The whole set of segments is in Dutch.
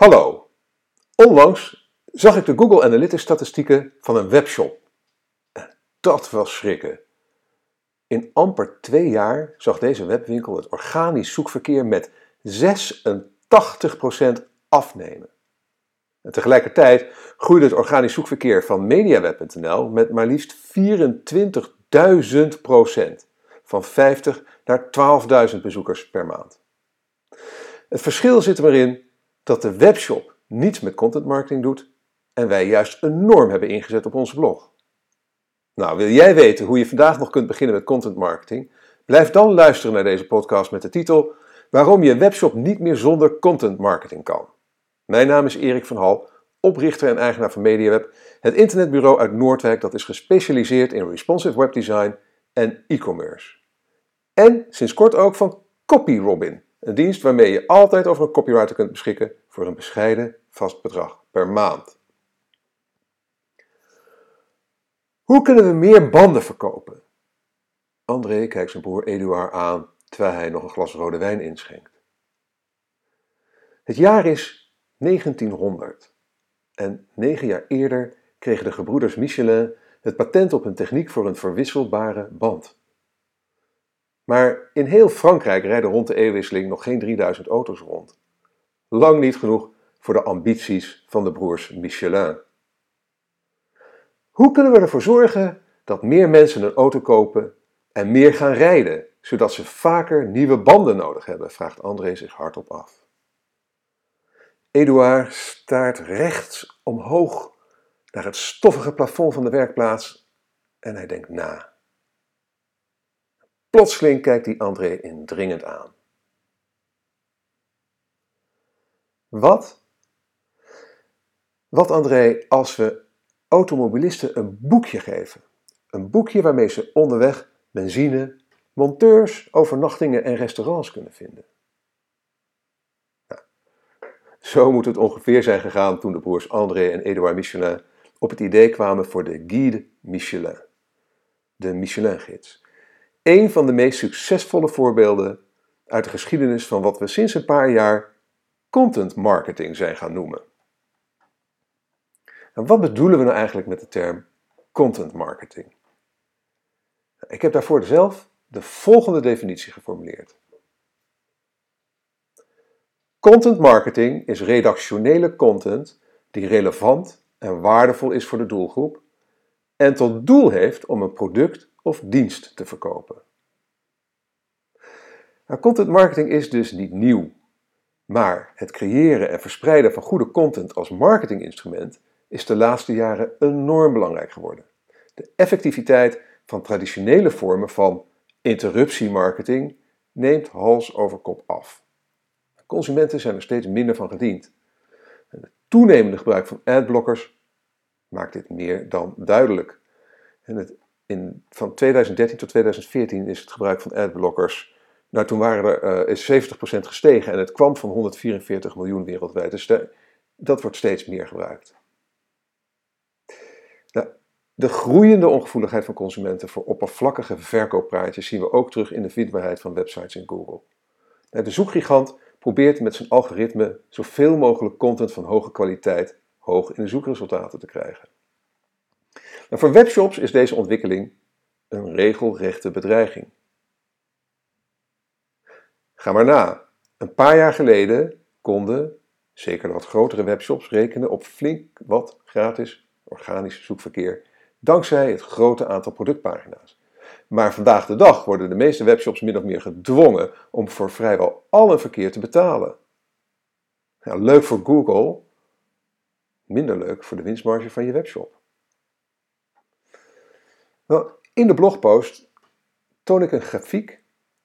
Hallo. Onlangs zag ik de Google Analytics statistieken van een webshop. En dat was schrikken. In amper twee jaar zag deze webwinkel het organisch zoekverkeer met 86% afnemen. En tegelijkertijd groeide het organisch zoekverkeer van MediaWeb.nl met maar liefst 24.000% van 50 naar 12.000 bezoekers per maand. Het verschil zit erin dat de webshop niets met content marketing doet en wij juist enorm hebben ingezet op onze blog. Nou, wil jij weten hoe je vandaag nog kunt beginnen met content marketing? Blijf dan luisteren naar deze podcast met de titel Waarom je webshop niet meer zonder content marketing kan. Mijn naam is Erik van Hal, oprichter en eigenaar van MediaWeb, het internetbureau uit Noordwijk dat is gespecialiseerd in responsive webdesign en e-commerce. En sinds kort ook van CopyRobin, een dienst waarmee je altijd over een copywriter kunt beschikken voor een bescheiden vast bedrag per maand. Hoe kunnen we meer banden verkopen? André kijkt zijn broer Eduard aan terwijl hij nog een glas rode wijn inschenkt. Het jaar is 1900 en negen jaar eerder kregen de gebroeders Michelin het patent op een techniek voor een verwisselbare band. Maar in heel Frankrijk rijden rond de eeuwwisseling nog geen 3000 auto's rond. Lang niet genoeg voor de ambities van de broers Michelin. Hoe kunnen we ervoor zorgen dat meer mensen een auto kopen en meer gaan rijden, zodat ze vaker nieuwe banden nodig hebben? vraagt André zich hardop af. Eduard staart rechts omhoog naar het stoffige plafond van de werkplaats en hij denkt na. Plotseling kijkt hij André indringend aan. Wat? Wat André, als we automobilisten een boekje geven? Een boekje waarmee ze onderweg benzine, monteurs, overnachtingen en restaurants kunnen vinden. Nou, zo moet het ongeveer zijn gegaan toen de broers André en Edouard Michelin op het idee kwamen voor de Guide Michelin, de Michelin-gids. Een van de meest succesvolle voorbeelden uit de geschiedenis van wat we sinds een paar jaar content marketing zijn gaan noemen. En wat bedoelen we nou eigenlijk met de term content marketing? Ik heb daarvoor zelf de volgende definitie geformuleerd. Content marketing is redactionele content die relevant en waardevol is voor de doelgroep en tot doel heeft om een product of dienst te verkopen. Nou, content marketing is dus niet nieuw, maar het creëren en verspreiden van goede content als marketinginstrument is de laatste jaren enorm belangrijk geworden. De effectiviteit van traditionele vormen van interruptiemarketing neemt hals over kop af. Consumenten zijn er steeds minder van gediend. En het toenemende gebruik van adblockers maakt dit meer dan duidelijk. En het, in, van 2013 tot 2014 is het gebruik van adblockers, nou toen waren er, uh, is 70% gestegen en het kwam van 144 miljoen wereldwijd. Dus dat wordt steeds meer gebruikt. Nou, de groeiende ongevoeligheid van consumenten voor oppervlakkige verkooppraatjes zien we ook terug in de vindbaarheid van websites in Google. Nou, de zoekgigant probeert met zijn algoritme zoveel mogelijk content van hoge kwaliteit hoog in de zoekresultaten te krijgen. Nou, voor webshops is deze ontwikkeling een regelrechte bedreiging. Ga maar na. Een paar jaar geleden konden, zeker wat grotere webshops, rekenen op flink wat gratis organisch zoekverkeer dankzij het grote aantal productpagina's. Maar vandaag de dag worden de meeste webshops min of meer gedwongen om voor vrijwel alle verkeer te betalen. Ja, leuk voor Google, minder leuk voor de winstmarge van je webshop. In de blogpost toon ik een grafiek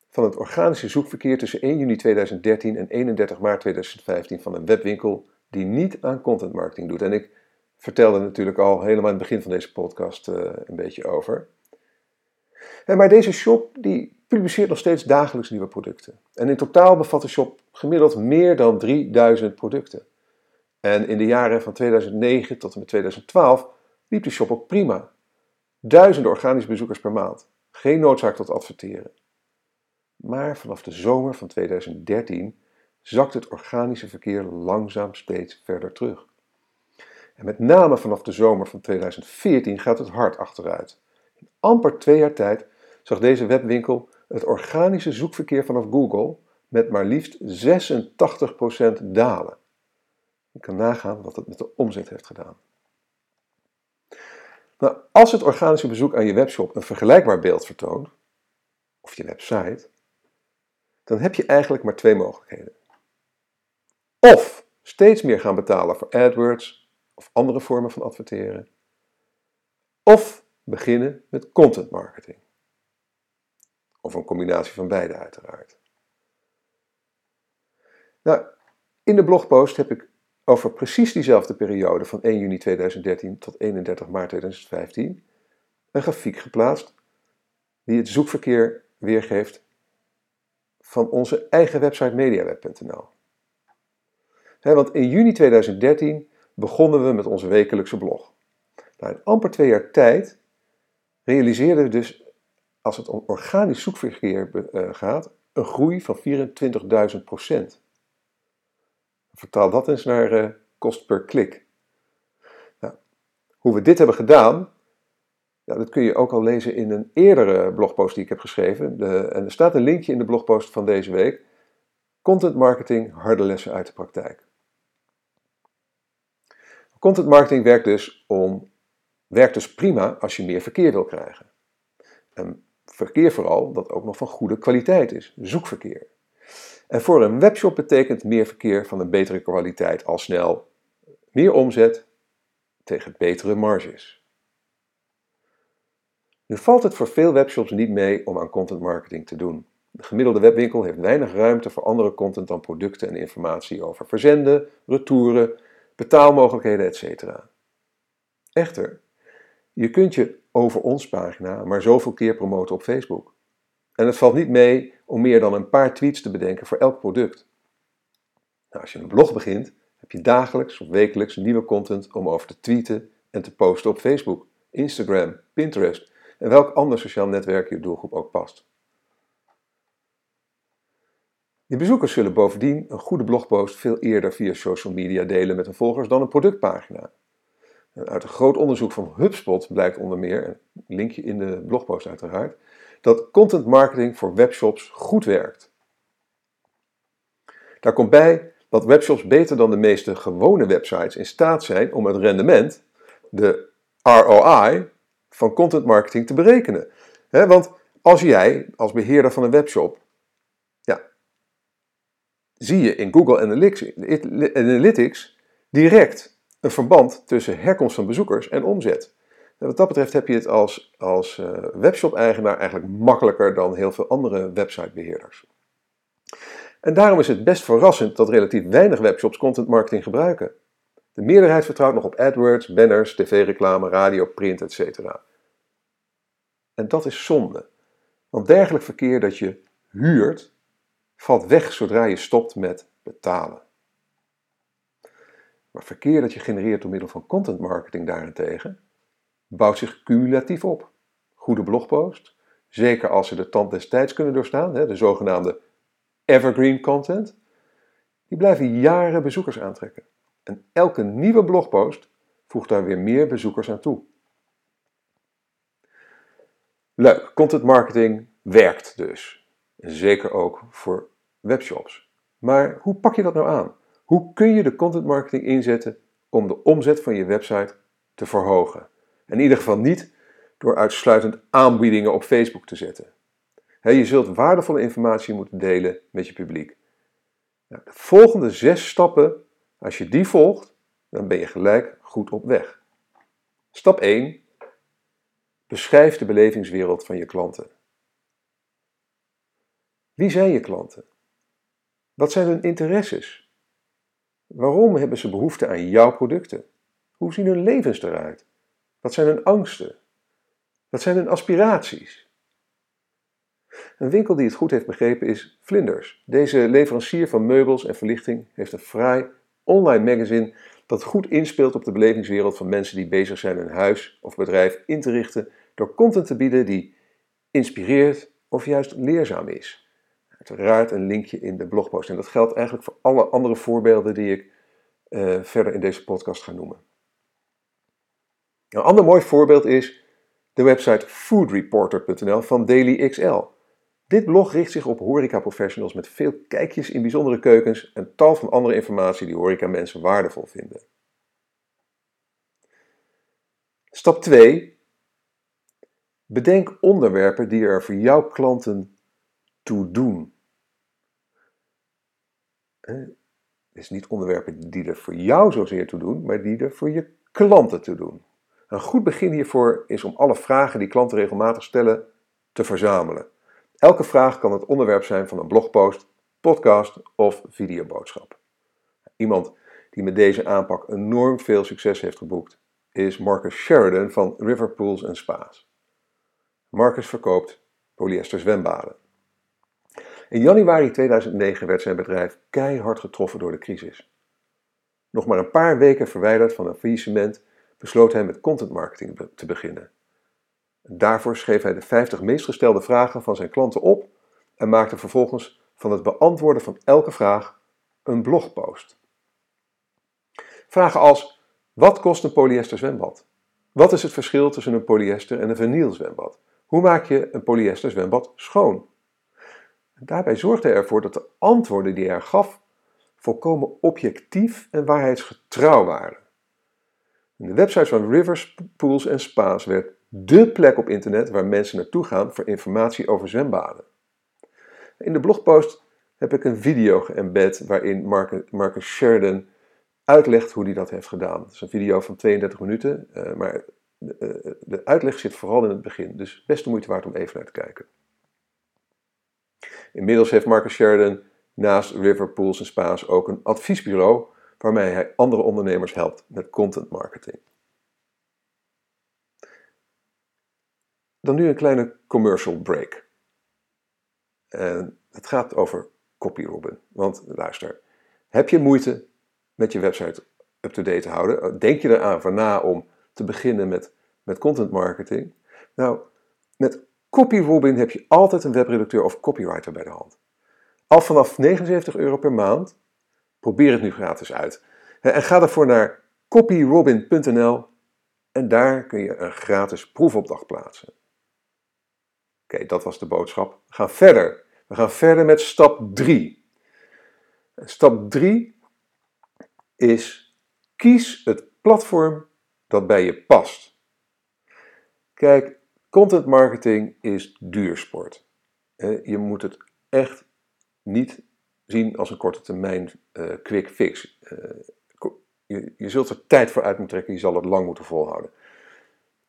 van het organische zoekverkeer tussen 1 juni 2013 en 31 maart 2015 van een webwinkel die niet aan content marketing doet. En ik vertelde natuurlijk al helemaal in het begin van deze podcast uh, een beetje over. En maar deze shop die publiceert nog steeds dagelijks nieuwe producten. En in totaal bevat de shop gemiddeld meer dan 3000 producten. En in de jaren van 2009 tot en met 2012 liep de shop ook prima. Duizenden organische bezoekers per maand. Geen noodzaak tot adverteren. Maar vanaf de zomer van 2013 zakt het organische verkeer langzaam steeds verder terug. En met name vanaf de zomer van 2014 gaat het hard achteruit. In amper twee jaar tijd zag deze webwinkel het organische zoekverkeer vanaf Google met maar liefst 86% dalen. Je kan nagaan wat het met de omzet heeft gedaan. Nou, als het organische bezoek aan je webshop een vergelijkbaar beeld vertoont, of je website, dan heb je eigenlijk maar twee mogelijkheden. Of steeds meer gaan betalen voor AdWords of andere vormen van adverteren. Of beginnen met content marketing. Of een combinatie van beide uiteraard. Nou, in de blogpost heb ik over precies diezelfde periode van 1 juni 2013 tot 31 maart 2015 een grafiek geplaatst die het zoekverkeer weergeeft van onze eigen website mediaweb.nl. Want in juni 2013 begonnen we met onze wekelijkse blog. Na in amper twee jaar tijd realiseerden we dus, als het om organisch zoekverkeer eh, gaat, een groei van 24.000 procent. Vertaal dat eens naar uh, kost per klik. Nou, hoe we dit hebben gedaan, ja, dat kun je ook al lezen in een eerdere blogpost die ik heb geschreven. De, en er staat een linkje in de blogpost van deze week. Content marketing, harde lessen uit de praktijk. Content marketing werkt dus, om, werkt dus prima als je meer verkeer wil krijgen. En verkeer vooral dat ook nog van goede kwaliteit is, zoekverkeer. En voor een webshop betekent meer verkeer van een betere kwaliteit al snel meer omzet tegen betere marges. Nu valt het voor veel webshops niet mee om aan content marketing te doen. De gemiddelde webwinkel heeft weinig ruimte voor andere content dan producten en informatie over verzenden, retouren, betaalmogelijkheden, etc. Echter, je kunt je over ons pagina maar zoveel keer promoten op Facebook. En het valt niet mee om meer dan een paar tweets te bedenken voor elk product. Nou, als je een blog begint, heb je dagelijks of wekelijks nieuwe content om over te tweeten en te posten op Facebook, Instagram, Pinterest en welk ander sociaal netwerk je doelgroep ook past. Je bezoekers zullen bovendien een goede blogpost veel eerder via social media delen met hun volgers dan een productpagina. uit een groot onderzoek van HubSpot blijkt onder meer, een linkje in de blogpost uiteraard, dat content marketing voor webshops goed werkt. Daar komt bij dat webshops beter dan de meeste gewone websites in staat zijn om het rendement, de ROI, van content marketing te berekenen. want als jij als beheerder van een webshop, ja, zie je in Google Analytics direct een verband tussen herkomst van bezoekers en omzet. Wat dat betreft heb je het als, als uh, webshop-eigenaar eigenlijk makkelijker dan heel veel andere websitebeheerders. En daarom is het best verrassend dat relatief weinig webshops content marketing gebruiken. De meerderheid vertrouwt nog op AdWords, banners, tv-reclame, radio, print, etc. En dat is zonde. Want dergelijk verkeer dat je huurt, valt weg zodra je stopt met betalen. Maar verkeer dat je genereert door middel van content marketing daarentegen, bouwt zich cumulatief op. Goede blogpost, zeker als ze de tand des tijds kunnen doorstaan, de zogenaamde evergreen content, die blijven jaren bezoekers aantrekken. En elke nieuwe blogpost voegt daar weer meer bezoekers aan toe. Leuk, content marketing werkt dus. Zeker ook voor webshops. Maar hoe pak je dat nou aan? Hoe kun je de content marketing inzetten om de omzet van je website te verhogen? In ieder geval niet door uitsluitend aanbiedingen op Facebook te zetten. Je zult waardevolle informatie moeten delen met je publiek. Nou, de volgende zes stappen, als je die volgt, dan ben je gelijk goed op weg. Stap 1. Beschrijf de belevingswereld van je klanten. Wie zijn je klanten? Wat zijn hun interesses? Waarom hebben ze behoefte aan jouw producten? Hoe zien hun levens eruit? Wat zijn hun angsten? Wat zijn hun aspiraties? Een winkel die het goed heeft begrepen is Vlinders. Deze leverancier van meubels en verlichting heeft een fraai online magazine dat goed inspeelt op de belevingswereld van mensen die bezig zijn hun huis of bedrijf in te richten door content te bieden die inspireert of juist leerzaam is. uiteraard een linkje in de blogpost. En dat geldt eigenlijk voor alle andere voorbeelden die ik uh, verder in deze podcast ga noemen. Een ander mooi voorbeeld is de website foodreporter.nl van Daily XL. Dit blog richt zich op horeca-professionals met veel kijkjes in bijzondere keukens en tal van andere informatie die horeca-mensen waardevol vinden. Stap 2. Bedenk onderwerpen die er voor jouw klanten toe doen. Het is niet onderwerpen die er voor jou zozeer toe doen, maar die er voor je klanten toe doen. Een goed begin hiervoor is om alle vragen die klanten regelmatig stellen te verzamelen. Elke vraag kan het onderwerp zijn van een blogpost, podcast of videoboodschap. Iemand die met deze aanpak enorm veel succes heeft geboekt is Marcus Sheridan van River Pools Spas. Marcus verkoopt polyester zwembaden. In januari 2009 werd zijn bedrijf keihard getroffen door de crisis. Nog maar een paar weken verwijderd van een faillissement besloot hij met content marketing te beginnen. Daarvoor schreef hij de 50 meest gestelde vragen van zijn klanten op en maakte vervolgens van het beantwoorden van elke vraag een blogpost. Vragen als: wat kost een polyester zwembad? Wat is het verschil tussen een polyester en een vinyl zwembad? Hoe maak je een polyester zwembad schoon? Daarbij zorgde hij ervoor dat de antwoorden die hij gaf volkomen objectief en waarheidsgetrouw waren. De website van Rivers, Pools en Spas werd dé plek op internet waar mensen naartoe gaan voor informatie over zwembaden. In de blogpost heb ik een video geëmbed waarin Marcus Sheridan uitlegt hoe hij dat heeft gedaan. Het is een video van 32 minuten, eh, maar de, eh, de uitleg zit vooral in het begin, dus best de moeite waard om even naar te kijken. Inmiddels heeft Marcus Sheridan naast River Pools en Spa's ook een adviesbureau waarmee hij andere ondernemers helpt met content marketing. Dan nu een kleine commercial break. En het gaat over CopyRobin. Want luister, heb je moeite met je website up-to-date te houden? Denk je eraan van na om te beginnen met, met content marketing? Nou, met CopyRobin heb je altijd een webredacteur of copywriter bij de hand. Al vanaf 79 euro per maand Probeer het nu gratis uit. En ga daarvoor naar copyrobin.nl en daar kun je een gratis proefopdracht plaatsen. Oké, dat was de boodschap. We gaan verder. We gaan verder met stap 3. Stap 3 is kies het platform dat bij je past. Kijk, content marketing is duursport. Je moet het echt niet zien als een korte termijn uh, quick fix. Uh, je, je zult er tijd voor uit moeten trekken, je zal het lang moeten volhouden.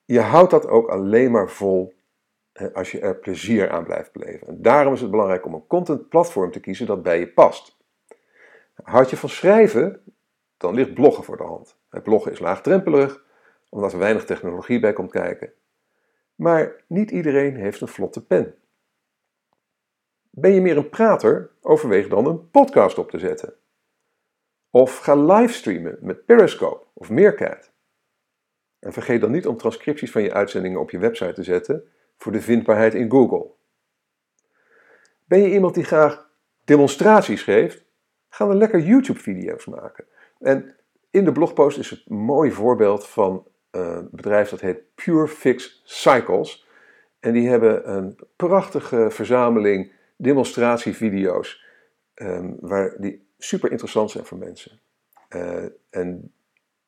Je houdt dat ook alleen maar vol als je er plezier aan blijft beleven. En daarom is het belangrijk om een content platform te kiezen dat bij je past. Houd je van schrijven, dan ligt bloggen voor de hand. Bloggen is laagdrempelig, omdat er weinig technologie bij komt kijken. Maar niet iedereen heeft een vlotte pen. Ben je meer een prater? Overweeg dan een podcast op te zetten. Of ga livestreamen met Periscope of Meerkat. En vergeet dan niet om transcripties van je uitzendingen op je website te zetten voor de vindbaarheid in Google. Ben je iemand die graag demonstraties geeft? Ga dan lekker YouTube-video's maken. En in de blogpost is het een mooi voorbeeld van een bedrijf dat heet Pure Fix Cycles. En die hebben een prachtige verzameling demonstratievideo's um, waar die super interessant zijn voor mensen. Uh, en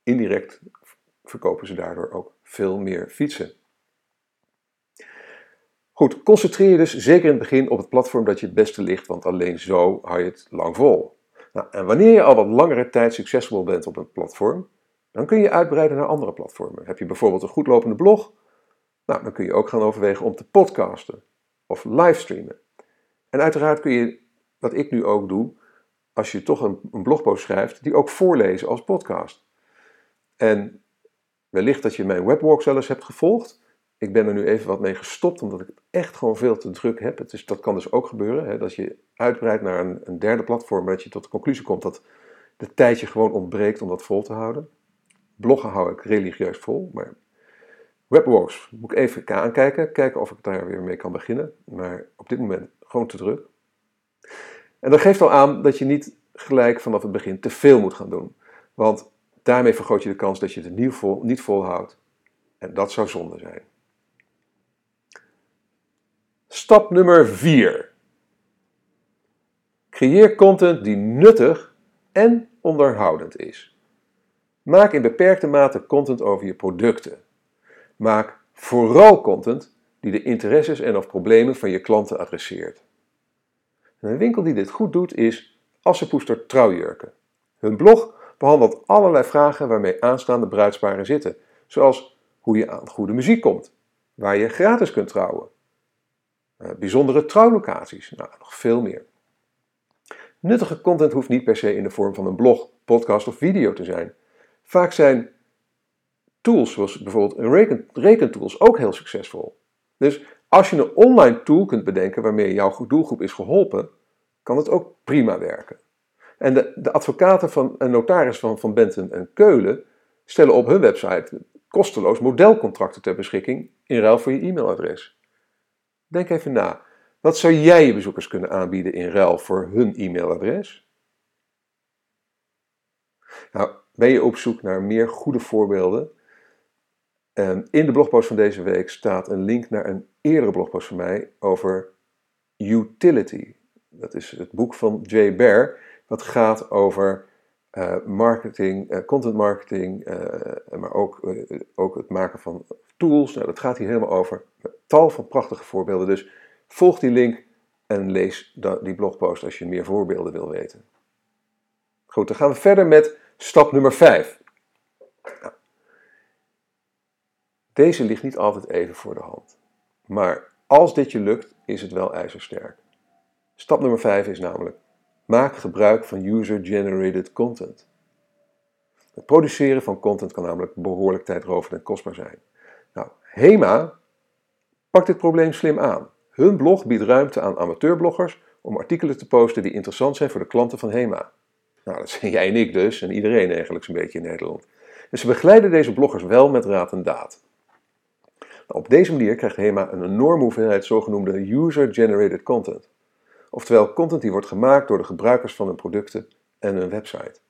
indirect verkopen ze daardoor ook veel meer fietsen. Goed, concentreer je dus zeker in het begin op het platform dat je het beste ligt, want alleen zo hou je het lang vol. Nou, en wanneer je al wat langere tijd succesvol bent op een platform, dan kun je uitbreiden naar andere platformen. Heb je bijvoorbeeld een goed lopende blog? Nou, dan kun je ook gaan overwegen om te podcasten of livestreamen. En uiteraard kun je, wat ik nu ook doe, als je toch een, een blogpost schrijft, die ook voorlezen als podcast. En wellicht dat je mijn webwalk zelfs hebt gevolgd. Ik ben er nu even wat mee gestopt, omdat ik echt gewoon veel te druk heb. Het is, dat kan dus ook gebeuren, hè, dat je uitbreidt naar een, een derde platform, dat je tot de conclusie komt dat de tijd je gewoon ontbreekt om dat vol te houden. Bloggen hou ik religieus vol, maar webwalks moet ik even aankijken, kijken of ik daar weer mee kan beginnen. Maar op dit moment gewoon te druk. En dat geeft al aan dat je niet gelijk vanaf het begin te veel moet gaan doen. Want daarmee vergroot je de kans dat je het niet, vol, niet volhoudt. En dat zou zonde zijn. Stap nummer 4. Creëer content die nuttig en onderhoudend is. Maak in beperkte mate content over je producten. Maak vooral content die de interesses en of problemen van je klanten adresseert. een winkel die dit goed doet is Assepoester Trouwjurken. Hun blog behandelt allerlei vragen waarmee aanstaande bruidsparen zitten, zoals hoe je aan goede muziek komt, waar je gratis kunt trouwen, eh, bijzondere trouwlocaties, nou, nog veel meer. Nuttige content hoeft niet per se in de vorm van een blog, podcast of video te zijn. Vaak zijn tools, zoals bijvoorbeeld reken, rekentools, ook heel succesvol. Dus als je een online tool kunt bedenken waarmee jouw doelgroep is geholpen, kan het ook prima werken. En de, de advocaten van, en notaris van, van Benton en Keulen stellen op hun website kosteloos modelcontracten ter beschikking in ruil voor je e-mailadres. Denk even na. Wat zou jij je bezoekers kunnen aanbieden in ruil voor hun e-mailadres? Nou, ben je op zoek naar meer goede voorbeelden? Ehm, in de blogpost van deze week staat een link naar een eerdere blogpost van mij over utility. Dat is het boek van Jay Baer, dat gaat over uh, marketing, uh, content marketing, uh, maar ook, ook het maken van tools. Nou, dat gaat hier helemaal over. Met tal van prachtige voorbeelden. Dus volg die link en lees die blogpost als je meer voorbeelden wil weten. Goed, dan gaan we verder met stap nummer 5. Nou, deze ligt niet altijd even voor de hand. Maar als dit je lukt, is het wel ijzersterk. Stap nummer 5 is namelijk: maak gebruik van user-generated content. Het produceren van content kan namelijk behoorlijk tijdrovend en kostbaar zijn. Nou, HEMA pakt dit probleem slim aan. Hun blog biedt ruimte aan amateurbloggers om artikelen te posten die interessant zijn voor de klanten van HEMA. Nou, dat zijn jij en ik dus, en iedereen eigenlijk zo'n beetje in Nederland. En ze begeleiden deze bloggers wel met raad en daad. Op deze manier krijgt HEMA een enorme hoeveelheid zogenoemde user-generated content. Oftewel content die wordt gemaakt door de gebruikers van hun producten en hun website.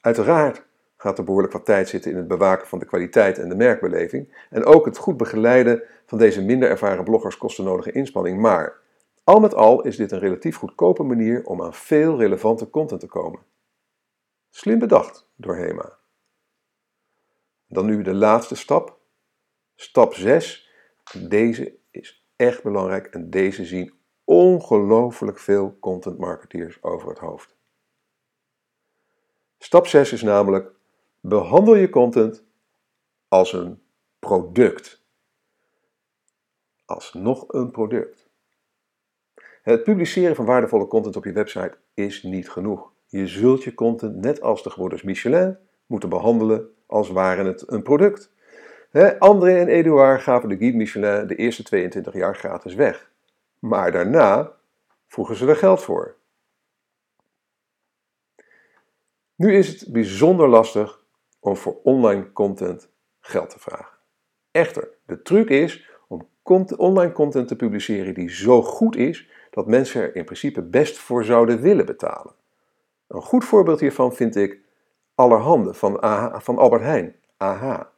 Uiteraard gaat er behoorlijk wat tijd zitten in het bewaken van de kwaliteit en de merkbeleving. En ook het goed begeleiden van deze minder ervaren bloggers kost de nodige inspanning. Maar al met al is dit een relatief goedkope manier om aan veel relevante content te komen. Slim bedacht door HEMA. Dan nu de laatste stap. Stap 6. Deze is echt belangrijk en deze zien ongelooflijk veel content marketeers over het hoofd. Stap 6 is namelijk behandel je content als een product. Als nog een product. Het publiceren van waardevolle content op je website is niet genoeg. Je zult je content, net als de gebroeders Michelin, moeten behandelen als waren het een product. André en Eduard gaven de Guide Michelin de eerste 22 jaar gratis weg. Maar daarna vroegen ze er geld voor. Nu is het bijzonder lastig om voor online content geld te vragen. Echter, de truc is om online content te publiceren die zo goed is dat mensen er in principe best voor zouden willen betalen. Een goed voorbeeld hiervan vind ik Allerhande van, van Albert Heijn, AH.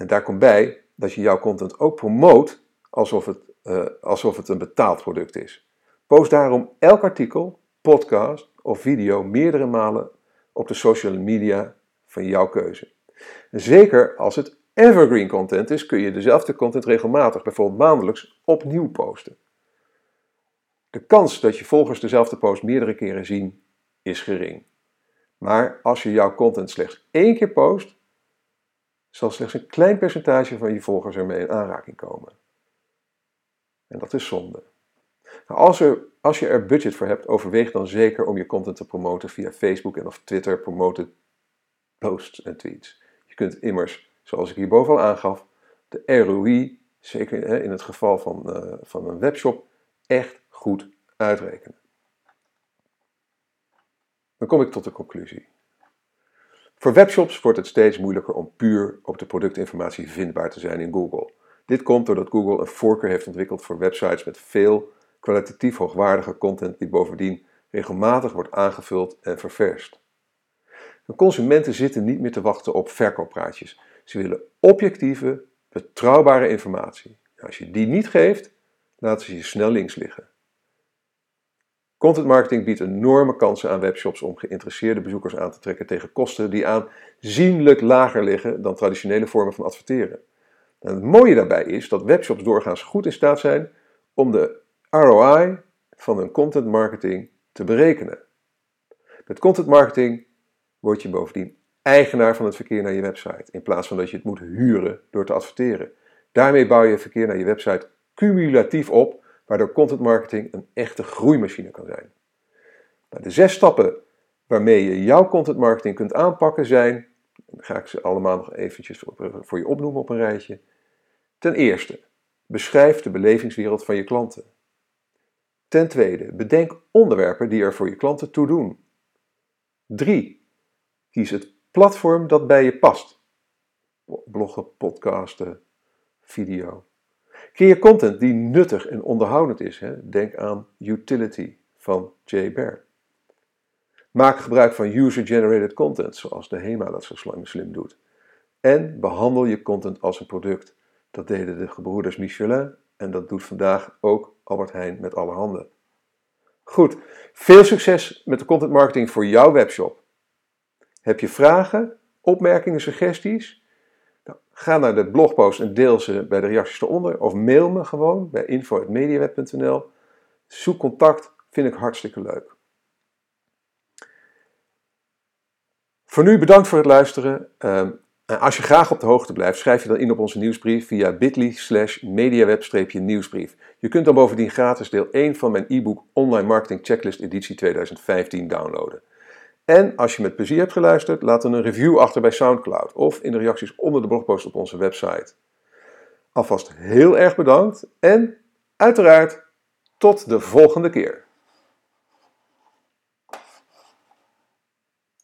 En daar komt bij dat je jouw content ook promoot alsof het, uh, alsof het een betaald product is. Post daarom elk artikel, podcast of video meerdere malen op de social media van jouw keuze. zeker als het evergreen content is, kun je dezelfde content regelmatig, bijvoorbeeld maandelijks, opnieuw posten. De kans dat je volgers dezelfde post meerdere keren zien is gering. Maar als je jouw content slechts één keer post, zal slechts een klein percentage van je volgers ermee in aanraking komen. En dat is zonde. Nou, als, er, als je er budget voor hebt, overweeg dan zeker om je content te promoten via Facebook en of Twitter promoted posts en tweets. Je kunt immers, zoals ik hierboven al aangaf, de ROI, zeker in het geval van, uh, van een webshop, echt goed uitrekenen. Dan kom ik tot de conclusie. Voor webshops wordt het steeds moeilijker om puur op de productinformatie vindbaar te zijn in Google. Dit komt doordat Google een voorkeur heeft ontwikkeld voor websites met veel kwalitatief hoogwaardige content die bovendien regelmatig wordt aangevuld en ververst. De consumenten zitten niet meer te wachten op verkooppraatjes. Ze willen objectieve, betrouwbare informatie. Als je die niet geeft, laten ze je snel links liggen. Content marketing biedt enorme kansen aan webshops om geïnteresseerde bezoekers aan te trekken tegen kosten die aanzienlijk lager liggen dan traditionele vormen van adverteren. En het mooie daarbij is dat webshops doorgaans goed in staat zijn om de ROI van hun content marketing te berekenen. Met content marketing word je bovendien eigenaar van het verkeer naar je website, in plaats van dat je het moet huren door te adverteren. Daarmee bouw je verkeer naar je website cumulatief op, waardoor content marketing een echte groeimachine kan zijn. De zes stappen waarmee je jouw content marketing kunt aanpakken zijn, dan ga ik ze allemaal nog eventjes voor je opnoemen op een rijtje. Ten eerste, beschrijf de belevingswereld van je klanten. Ten tweede, bedenk onderwerpen die er voor je klanten toe doen. 3. Kies het platform dat bij je past. Bloggen, podcasten, video. Creëer content die nuttig en onderhoudend is. Hè? Denk aan Utility van Jay Baer. Maak gebruik van user-generated content, zoals de HEMA dat zo slim doet. En behandel je content als een product. Dat deden de gebroeders Michelin en dat doet vandaag ook Albert Heijn met alle handen. Goed, veel succes met de content marketing voor jouw webshop. Heb je vragen, opmerkingen, suggesties? Ga naar de blogpost en deel ze bij de reacties eronder of mail me gewoon bij info.mediaweb.nl. Zoek contact, vind ik hartstikke leuk. Voor nu bedankt voor het luisteren. Ehm, als je graag op de hoogte blijft, schrijf je dan in op onze nieuwsbrief via bit.ly slash mediaweb-nieuwsbrief. Je kunt dan bovendien gratis deel 1 van mijn e-book Online Marketing Checklist editie 2015 downloaden. En als je met plezier hebt geluisterd, laat dan een review achter bij Soundcloud of in de reacties onder de blogpost op onze website. Alvast heel erg bedankt en uiteraard tot de volgende keer.